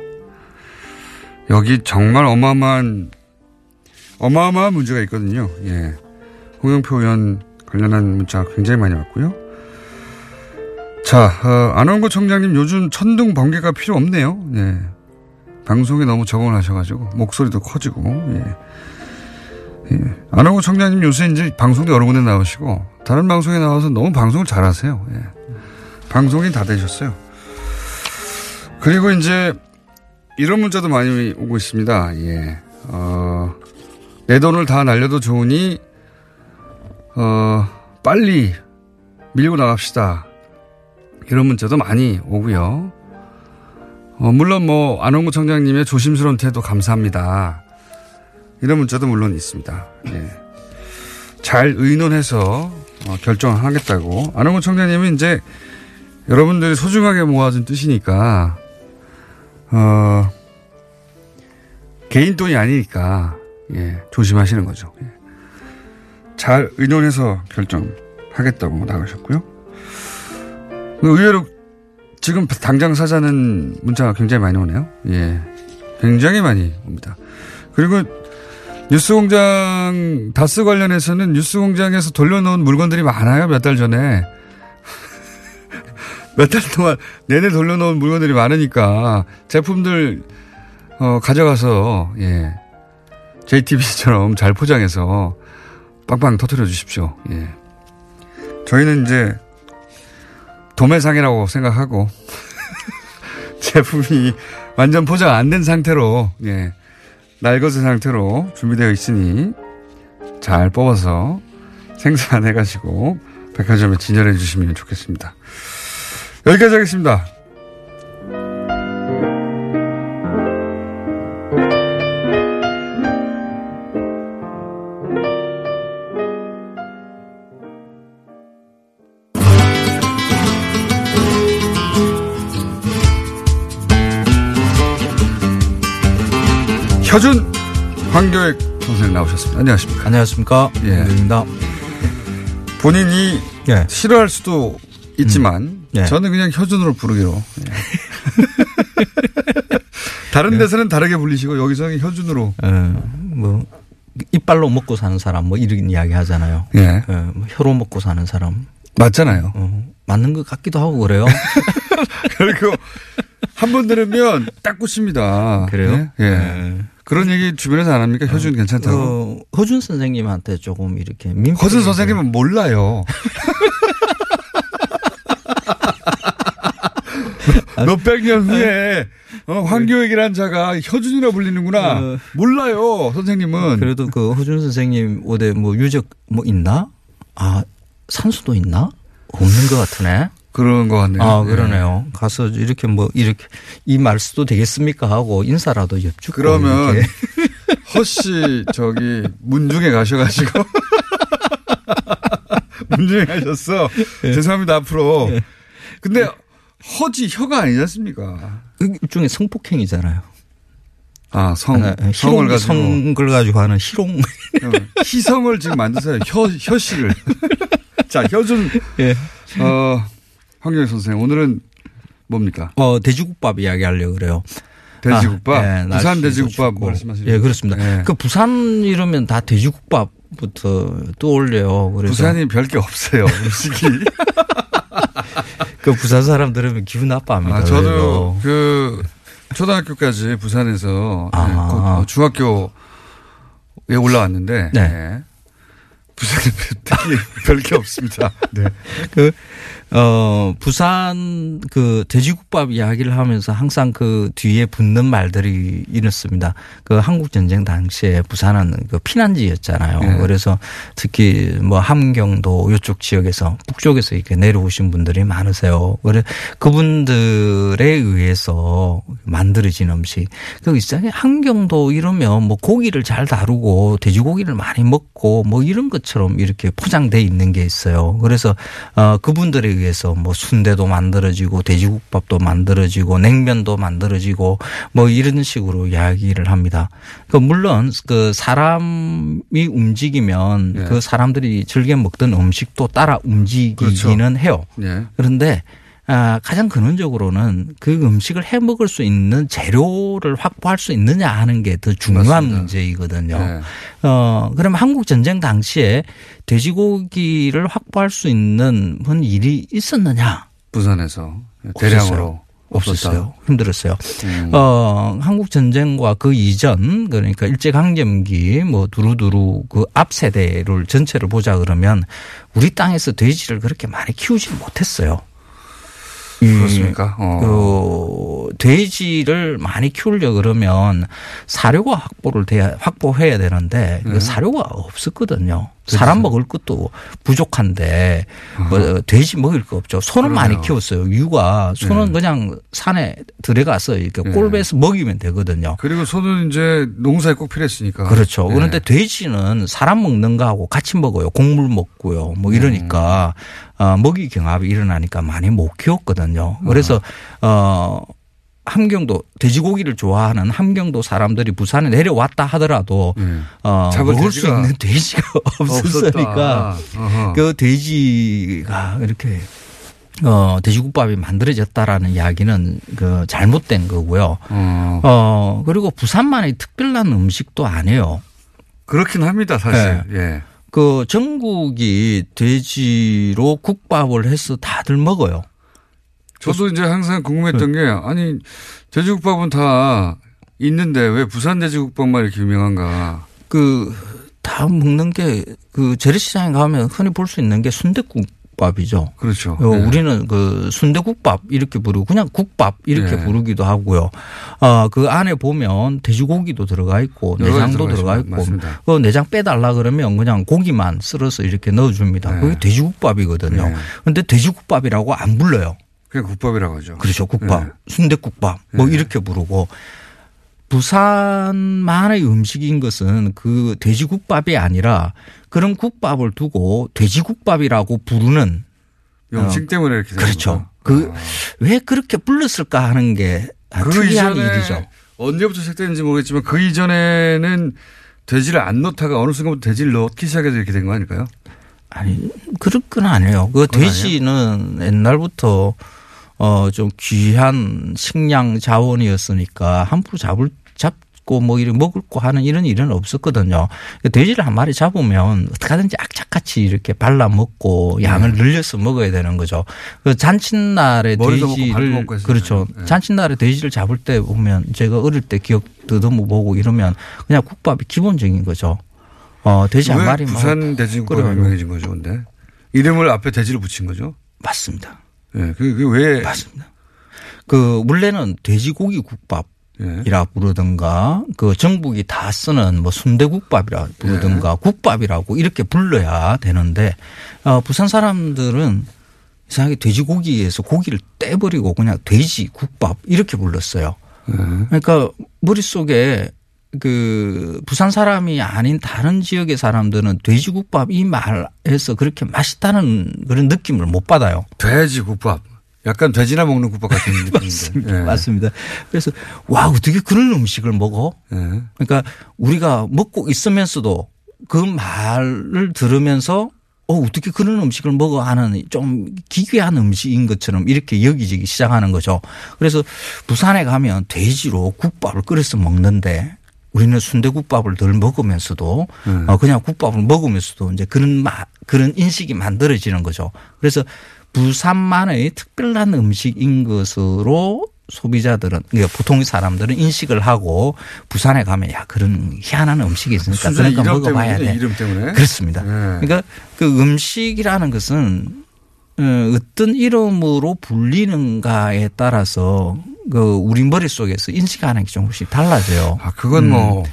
여기 정말 어마어마한 어마어마한 문제가 있거든요. 예. 홍영표 의원 관련한 문자 굉장히 많이 왔고요. 자, 어, 안원구 청장님 요즘 천둥 번개가 필요 없네요. 예. 방송에 너무 적응을 하셔가지고 목소리도 커지고 예. 예. 안원구 청장님 요새 이제 방송도 여러 군데 나오시고 다른 방송에 나와서 너무 방송을 잘하세요. 예. 방송인 다 되셨어요. 그리고 이제 이런 문자도 많이 오고 있습니다. 예. 어, 내 돈을 다 날려도 좋으니 어, 빨리 밀고 나갑시다. 이런 문자도 많이 오고요. 어, 물론 뭐 안홍구 청장님의 조심스러운 태도 감사합니다. 이런 문자도 물론 있습니다. 예. 잘 의논해서 어, 결정하겠다고 안홍구 청장님은 이제 여러분들이 소중하게 모아준 뜻이니까 어, 개인 돈이 아니니까 예, 조심하시는 거죠. 예. 잘 의논해서 결정하겠다고 나가셨고요. 의외로 지금 당장 사자는 문자가 굉장히 많이 오네요. 예. 굉장히 많이 옵니다. 그리고 뉴스 공장 다스 관련해서는 뉴스 공장에서 돌려놓은 물건들이 많아요. 몇 달 전에. 몇 달 동안 내내 돌려놓은 물건들이 많으니까 제품들 어, 가져가서 예. JTBC처럼 잘 포장해서 빵빵 터트려 주십시오. 예. 저희는 이제 도매상이라고 생각하고 제품이 완전 포장 안 된 상태로 예. 날것의 상태로 준비되어 있으니 잘 뽑아서 생산해 가지고 백화점에 진열해 주시면 좋겠습니다. 여기까지 하겠습니다. 혀준 황교익 선생님 나오셨습니다. 안녕하십니까. 안녕하십니까. 예. 입니다. 본인이 예. 싫어할 수도 있지만 음. 예. 저는 그냥 혀준으로 부르기로. 예. 다른 데서는 다르게 불리시고 여기서는 혀준으로. 어, 뭐 이빨로 먹고 사는 사람 뭐 이런 이야기 하잖아요. 예. 어, 뭐 혀로 먹고 사는 사람. 맞잖아요. 어, 맞는 것 같기도 하고 그래요. 그리고 한 번 들으면 딱 꽂힙니다. 그래요? 예. 예. 그런 얘기 주변에서 안 합니까? 혀준 괜찮다고. 어, 허준 선생님한테 조금 이렇게 민. 허준 선생님은 몰라요. 몇백 년 후에 어, 황교익이라는 자가 혀준이라 불리는구나. 어. 몰라요, 선생님은. 그래도 그 허준 선생님 어디 뭐 유적 뭐 있나? 아 산수도 있나? 없는 것 같으네. 그런 것 같네요. 아 그러네요. 가서 이렇게 뭐 이렇게 이 말씀도 되겠습니까 하고 인사라도 엽죽고. 그러면. 허씨 저기 문중에 가셔가지고 문중에 가셨어. 예. 죄송합니다 앞으로. 근데 허지 혀가 아니지 않습니까? 일종의 성폭행이잖아요. 아, 성, 아, 성을 가지고. 성을 가지고 하는 희롱. 희성을 지금 만드세요. 혀, 혀씨를. 자, 혀준, 예. 어, 황경희 선생님, 오늘은 뭡니까? 어, 돼지국밥 이야기 하려고 그래요. 돼지국밥? 아, 예, 부산 돼지국밥 춥고. 말씀하시는 예, 그렇습니다. 예. 그 부산 이러면 다 돼지국밥부터 떠올려요. 그래서 부산이 별게 없어요. 음식이. 그 부산 사람 들으면 기분 나빠합니다. 아, 저도 그래도. 그 초등학교까지 부산에서 아. 네, 고- 중학교에 올라왔는데 네. 네. 특히 별게 없습니다. 네. 그, 어, 부산 그 돼지국밥 이야기를 하면서 항상 그 뒤에 붙는 말들이 이렇습니다. 그 한국전쟁 당시에 부산은 그 피난지였잖아요. 네. 그래서 특히 뭐 함경도 이쪽 지역에서 북쪽에서 이렇게 내려오신 분들이 많으세요. 그래 그분들에 의해서 만들어진 음식. 그 있잖아요. 함경도 이러면 뭐 고기를 잘 다루고 돼지고기를 많이 먹고 뭐 이런 것처럼 이렇게 포장돼 있는 게 있어요. 그래서 어 그분들에 의해서 뭐 순대도 만들어지고 돼지국밥도 만들어지고 냉면도 만들어지고 뭐 이런 식으로 이야기를 합니다. 그 물론 그 사람이 움직이면 네. 그 사람들이 즐겨 먹던 음식도 따라 움직이기는 그렇죠. 해요. 네. 그런데 아, 가장 근원적으로는 그 음식을 해 먹을 수 있는 재료를 확보할 수 있느냐 하는 게 더 중요한 맞습니다. 문제이거든요. 네. 어, 그러면 한국 전쟁 당시에 돼지고기를 확보할 수 있는 한 일이 있었느냐? 부산에서 대량으로 없었어요. 힘들었어요. 음. 어, 한국 전쟁과 그 이전 그러니까 일제 강점기 뭐 두루두루 그 앞 세대를 전체를 보자 그러면 우리 땅에서 돼지를 그렇게 많이 키우지 못했어요. 이 그렇습니까? 어. 그 돼지를 많이 키우려 그러면 사료가 확보를 돼야 확보해야 되는데 그 네. 사료가 없었거든요. 사람 먹을 것도 부족한데 뭐 돼지 먹을 거 없죠. 소는 많이 그러네요. 키웠어요. 유가 소는 네. 그냥 산에 들어가서 이렇게 네. 꼴배서 먹이면 되거든요. 그리고 소는 이제 농사에 꼭 필요했으니까. 그렇죠. 네. 그런데 돼지는 사람 먹는 거하고 같이 먹어요. 곡물 먹고요. 뭐 이러니까 음. 어, 먹이 경합이 일어나니까 많이 못 키웠거든요. 그래서 어 함경도 돼지고기를 좋아하는 함경도 사람들이 부산에 내려왔다 하더라도 어, 잡을 먹을 수 있는 돼지가 없었으니까. 어허. 그 돼지가 이렇게 어, 돼지국밥이 만들어졌다라는 이야기는 그 잘못된 거고요. 어. 어, 그리고 부산만의 특별한 음식도 아니에요. 그렇긴 합니다, 사실. 예. 그 전국이 돼지로 국밥을 해서 다들 먹어요. 저도 이제 항상 궁금했던 네. 게 아니 돼지국밥은 다 있는데 왜 부산 돼지국밥만 이렇게 유명한가? 그 다 먹는 게 그 재래시장에 가면 흔히 볼 수 있는 게 순대국밥이죠. 그렇죠. 어, 네. 우리는 그 순대국밥 이렇게 부르고 그냥 국밥 이렇게 네. 부르기도 하고요. 어, 그 안에 보면 돼지고기도 들어가 있고 내장도 들어가. 있고 맞습니다. 그 내장 빼달라 그러면 그냥 고기만 썰어서 이렇게 넣어줍니다. 네. 그게 돼지국밥이거든요. 네. 그런데 돼지국밥이라고 안 불러요. 그냥 국밥이라고 하죠. 그렇죠. 국밥, 네. 순대국밥 뭐 네. 이렇게 부르고 부산만의 음식인 것은 그 돼지국밥이 아니라 그런 국밥을 두고 돼지국밥이라고 부르는 명칭 어, 때문에 이렇게 그렇죠. 거구나. 그왜 그렇게 불렀을까 하는 게 그 특이한 일이죠. 언제부터 시작됐는지 모르겠지만 그 이전에는 돼지를 안 넣다가 어느 순간부터 돼지를 넣기 시작해서 이렇게 된 거 아닐까요? 아니 그럴 건 아니에요. 그 돼지는 옛날부터 어 좀 귀한 식량 자원이었으니까 함부로 잡을 잡고 뭐 이렇게 먹을 거 하는 이런 일은 없었거든요. 그 돼지를 한 마리 잡으면 어떻게든지 악착같이 이렇게 발라 먹고 양을 늘려서 먹어야 되는 거죠. 그 잔칫날에 네. 돼지를. 그렇죠. 네. 잔칫날에 돼지를 잡을 때 보면 제가 어릴 때 기억 더듬어 보고 이러면 그냥 국밥이 기본적인 거죠. 어 돼지 한왜 마리 부산 돼지국밥이. 유명해진 거죠, 근데 이름을 앞에 돼지를 붙인 거죠? 맞습니다. 예, 그게 왜 맞습니다. 그 원래는 돼지고기 국밥 이라 부르든가 그 전국이 다 쓰는 뭐 순대국밥이라 부르든가 국밥이라고 이렇게 불러야 되는데 어, 부산 사람들은 이상하게 돼지고기에서 고기를 떼버리고 그냥 돼지 국밥 이렇게 불렀어요. 그러니까 머릿속에 그 부산 사람이 아닌 다른 지역의 사람들은 돼지국밥 이 말에서 그렇게 맛있다는 그런 느낌을 못 받아요. 돼지국밥. 약간 돼지나 먹는 국밥 같은 느낌인데. 맞습니다. 예. 맞습니다. 그래서 와 어떻게 그런 음식을 먹어? 예. 그러니까 우리가 먹고 있으면서도 그 말을 들으면서 어 어떻게 그런 음식을 먹어 하는 좀 기괴한 음식인 것처럼 이렇게 여기지기 시작하는 거죠. 그래서 부산에 가면 돼지로 국밥을 끓여서 먹는데 우리는 순대국밥을 덜 먹으면서도 어, 그냥 국밥을 먹으면서도 이제 그런 마, 그런 인식이 만들어지는 거죠. 그래서 부산만의 특별한 음식인 것으로 소비자들은 그러니까 보통 사람들은 인식을 하고 부산에 가면 야 그런 희한한 음식이 있으니까 그러니까 먹어봐야 때문에, 돼. 이름 때문에. 그렇습니다. 네. 그러니까 그 음식이라는 것은 어, 어떤 이름으로 불리는가에 따라서 그 우리 머릿속에서 인식하는 게 조금씩 달라져요. 아, 그건 뭐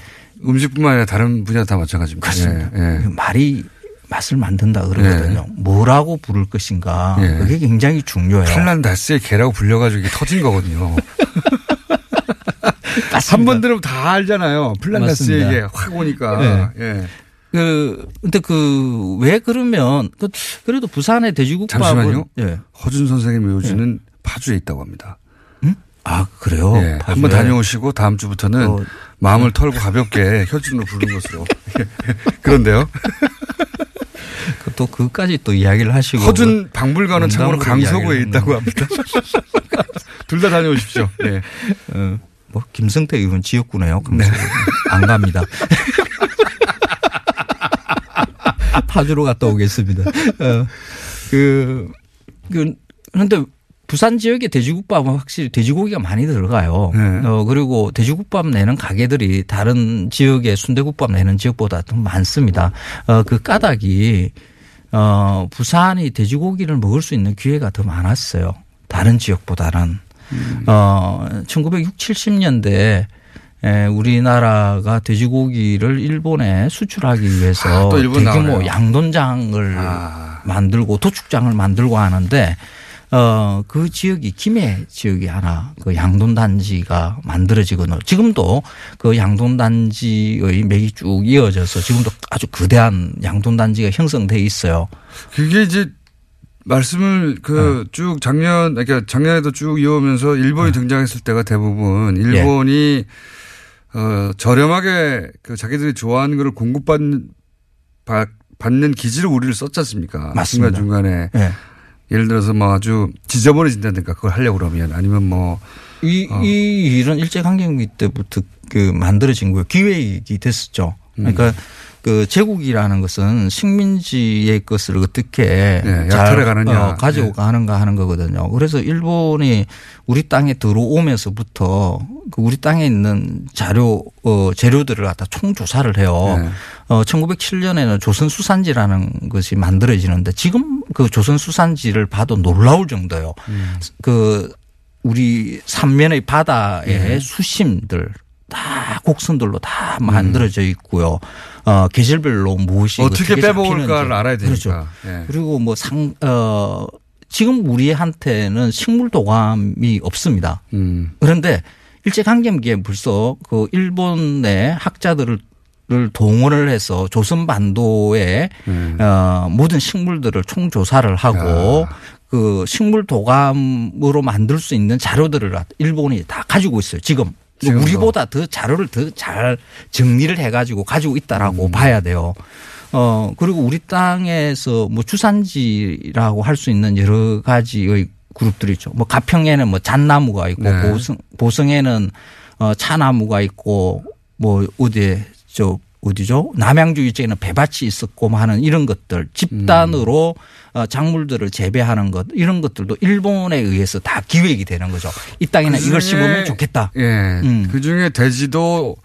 음식뿐만 아니라 다른 분야 다 마찬가지입니다. 그렇습니다. 예, 예. 그 말이 맛을 만든다 그러거든요. 뭐라고 부를 것인가. 예. 그게 굉장히 중요해요. 플란다스의 개라고 불려가지고 이게 터진 거거든요. 한 번 들으면 다 알잖아요. 개확 오니까. 예. 그 근데 그 왜 그러면 그 그래도 부산의 돼지국밥은 잠시만요. 예. 허준 선생님 묘지는 파주에 있다고 합니다. 아 그래요? 예? 한번 다녀오시고 다음 주부터는 어. 마음을 털고 가볍게 혈중으로 부르는 것으로. 그런데요. 그또 그까지 또 이야기를 하시고 허준 박물관은 참고로 강서구에 있다고 합니다. 둘 다 다녀오십시오. 예. 어, 뭐 김성태 의원 지역구네요. 강서구. 안 갑니다. 파주로 갔다 오겠습니다. 어, 그, 그, 그런데 부산 지역의 돼지국밥은 확실히 돼지고기가 많이 들어가요. 네. 어, 그리고 돼지국밥 내는 가게들이 다른 지역의 순대국밥 내는 지역보다 더 많습니다. 어, 그 까닭이, 어, 부산이 돼지고기를 먹을 수 있는 기회가 더 많았어요. 다른 지역보다는. 어, 1960, 70년대에 에, 우리나라가 돼지고기를 일본에 수출하기 위해서 아, 또 일본 대규모 나오네요. 양돈장을 만들고 도축장을 만들고 하는데 어, 그 지역이 김해 지역이 하나 그 양돈 단지가 만들어지거든요. 지금도 그 양돈 단지의 맥이 쭉 이어져서 지금도 아주 거대한 양돈 단지가 형성돼 있어요. 그게 이제 말씀을 그 네. 쭉 작년, 그러니까 작년에도 쭉 이어오면서 일본이 등장했을 때가 대부분 예. 일본이 어, 저렴하게 그 자기들이 좋아하는 거를 공급받는 받- 받는 기지로 우리를 썼지 않습니까? 맞습니다. 중간중간에. 예. 예를 들어서 뭐 아주 지저분해진다든가 그걸 하려고 그러면 아니면 뭐 이, 어. 이 일은 일제강점기 때부터 그 만들어진 거예요. 기획이 됐었죠. 그러니까 그 제국이라는 것은 식민지의 것을 어떻게 네, 잘 약탈해 가느냐. 어, 가지고 가는가 하는 거거든요. 그래서 일본이 우리 땅에 들어오면서부터 그 우리 땅에 있는 자료 어, 재료들을 갖다 총조사를 해요. 네. 어, 1907년에는 조선 수산지라는 것이 만들어지는데 지금 그 조선 수산지를 봐도 놀라울 정도예요. 그 우리 삼면의 바다에 네. 수심들 다 곡선들로 다 만들어져 있고요. 어, 계절별로 무엇이 어떻게 빼먹을까를 잡히는지. 알아야 되니까. 그렇죠. 예. 그리고 뭐 상, 어, 지금 우리한테는 식물 도감이 없습니다. 음. 그런데 일제강점기에 벌써 그 일본의 학자들을 를 동원을 해서 조선 반도의 음. 어, 모든 식물들을 총조사를 하고 그 식물 도감으로 만들 수 있는 자료들을 일본이 다 가지고 있어요. 지금 지금도. 우리보다 더 자료를 더 잘 정리를 해가지고 가지고 있다라고 음. 봐야 돼요. 어 그리고 우리 땅에서 뭐 주산지라고 할 수 있는 여러 가지의 그룹들이 있죠. 뭐 가평에는 뭐 잣나무가 있고 네. 보성 보성에는 어 차나무가 있고 뭐 어디에 저 어디죠? 남양주 이쪽에는 배밭이 있었고 뭐 하는 이런 것들 집단으로 어, 작물들을 재배하는 것 이런 것들도 일본에 의해서 다 기획이 되는 거죠. 이 땅에는 이걸 그중에- 심으면 좋겠다. 예. 음. 그 중에 돼지도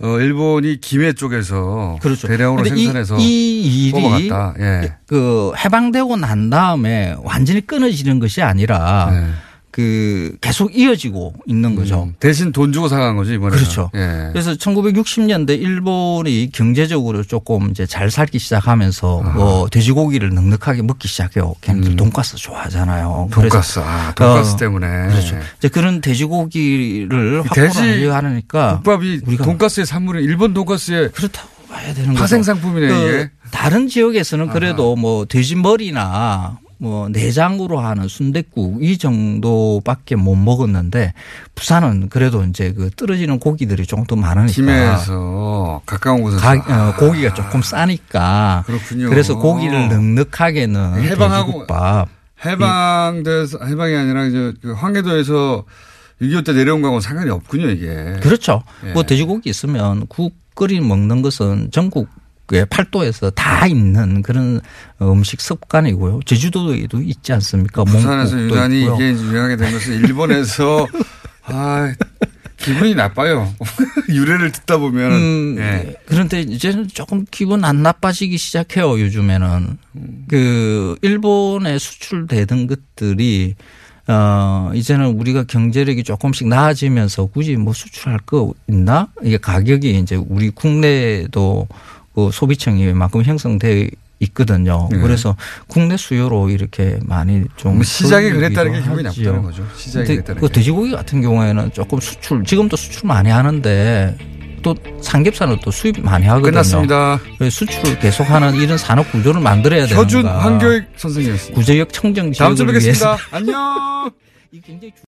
어, 일본이 김해 쪽에서 그렇죠. 대량으로 근데 이- 생산해서 이, 일이 뽑아갔다. 예. 그 해방되고 난 다음에 완전히 끊어지는 것이 아니라 네. 그 계속 이어지고 있는 거죠. 음, 대신 돈 주고 사간 거죠 이번에. 그렇죠. 예. 그래서 1960년대 일본이 경제적으로 조금 이제 잘 살기 시작하면서 뭐 돼지고기를 넉넉하게 먹기 시작해요. 걔네들 돈가스 좋아하잖아요. 음. 돈가스. 아, 돈가스 어, 때문에. 그렇죠. 이제 그런 돼지고기를 확보를 하니까 국밥이 우리가 돈가스의 산물이 일본 돈가스의 그렇다고 봐야 되는 거죠. 파생 상품이네 그 이게. 다른 지역에서는 그래도 뭐 돼지 머리나 뭐 내장으로 하는 순댓국 이 정도밖에 못 먹었는데 부산은 그래도 이제 그 떨어지는 고기들이 조금 더 많으니까 김해에서 가까운 곳에서 가, 어, 고기가 조금 싸니까 그렇군요. 그래서 고기를 넉넉하게는 해방하고 돼지국밥 해방돼서 해방이 아니라 이제 그 황해도에서 6.25 때 내려온 거하고는 상관이 없군요 이게. 그렇죠. 예. 뭐 돼지고기 있으면 국 끓이 먹는 것은 전국 의 팔도에서 다 있는 그런 음식 습관이고요. 제주도에도 있지 않습니까? 부산에서 유난히 있고요. 이게 유명하게 되면서 일본에서 아 기분이 나빠요. 유래를 듣다 보면 음, 예. 그런데 이제는 조금 기분 안 나빠지기 시작해요, 요즘에는. 그, 일본에 수출되던 것들이, 어, 이제는 우리가 경제력이 조금씩 나아지면서 굳이 뭐 수출할 거 있나? 이게 가격이 이제 우리 국내도 그 소비층이 만큼 형성돼 있거든요. 네. 그래서 국내 수요로 이렇게 많이 좀뭐 시작이 돌리기도 그랬다는 게 기분이. 나쁘다는 거죠. 시작이 그랬다는 그 게. 돼지고기 같은 경우에는 조금 수출 지금도 수출 많이 하는데 또 삼겹살은 또 수입 많이 하거든요. 끝났습니다. 그래서 수출을 계속하는 이런 산업 구조를 만들어야 되는가. 표준 한교익 선생님이었습니다. 구제역 청정 다음 주에 지역을 뵙겠습니다. 안녕.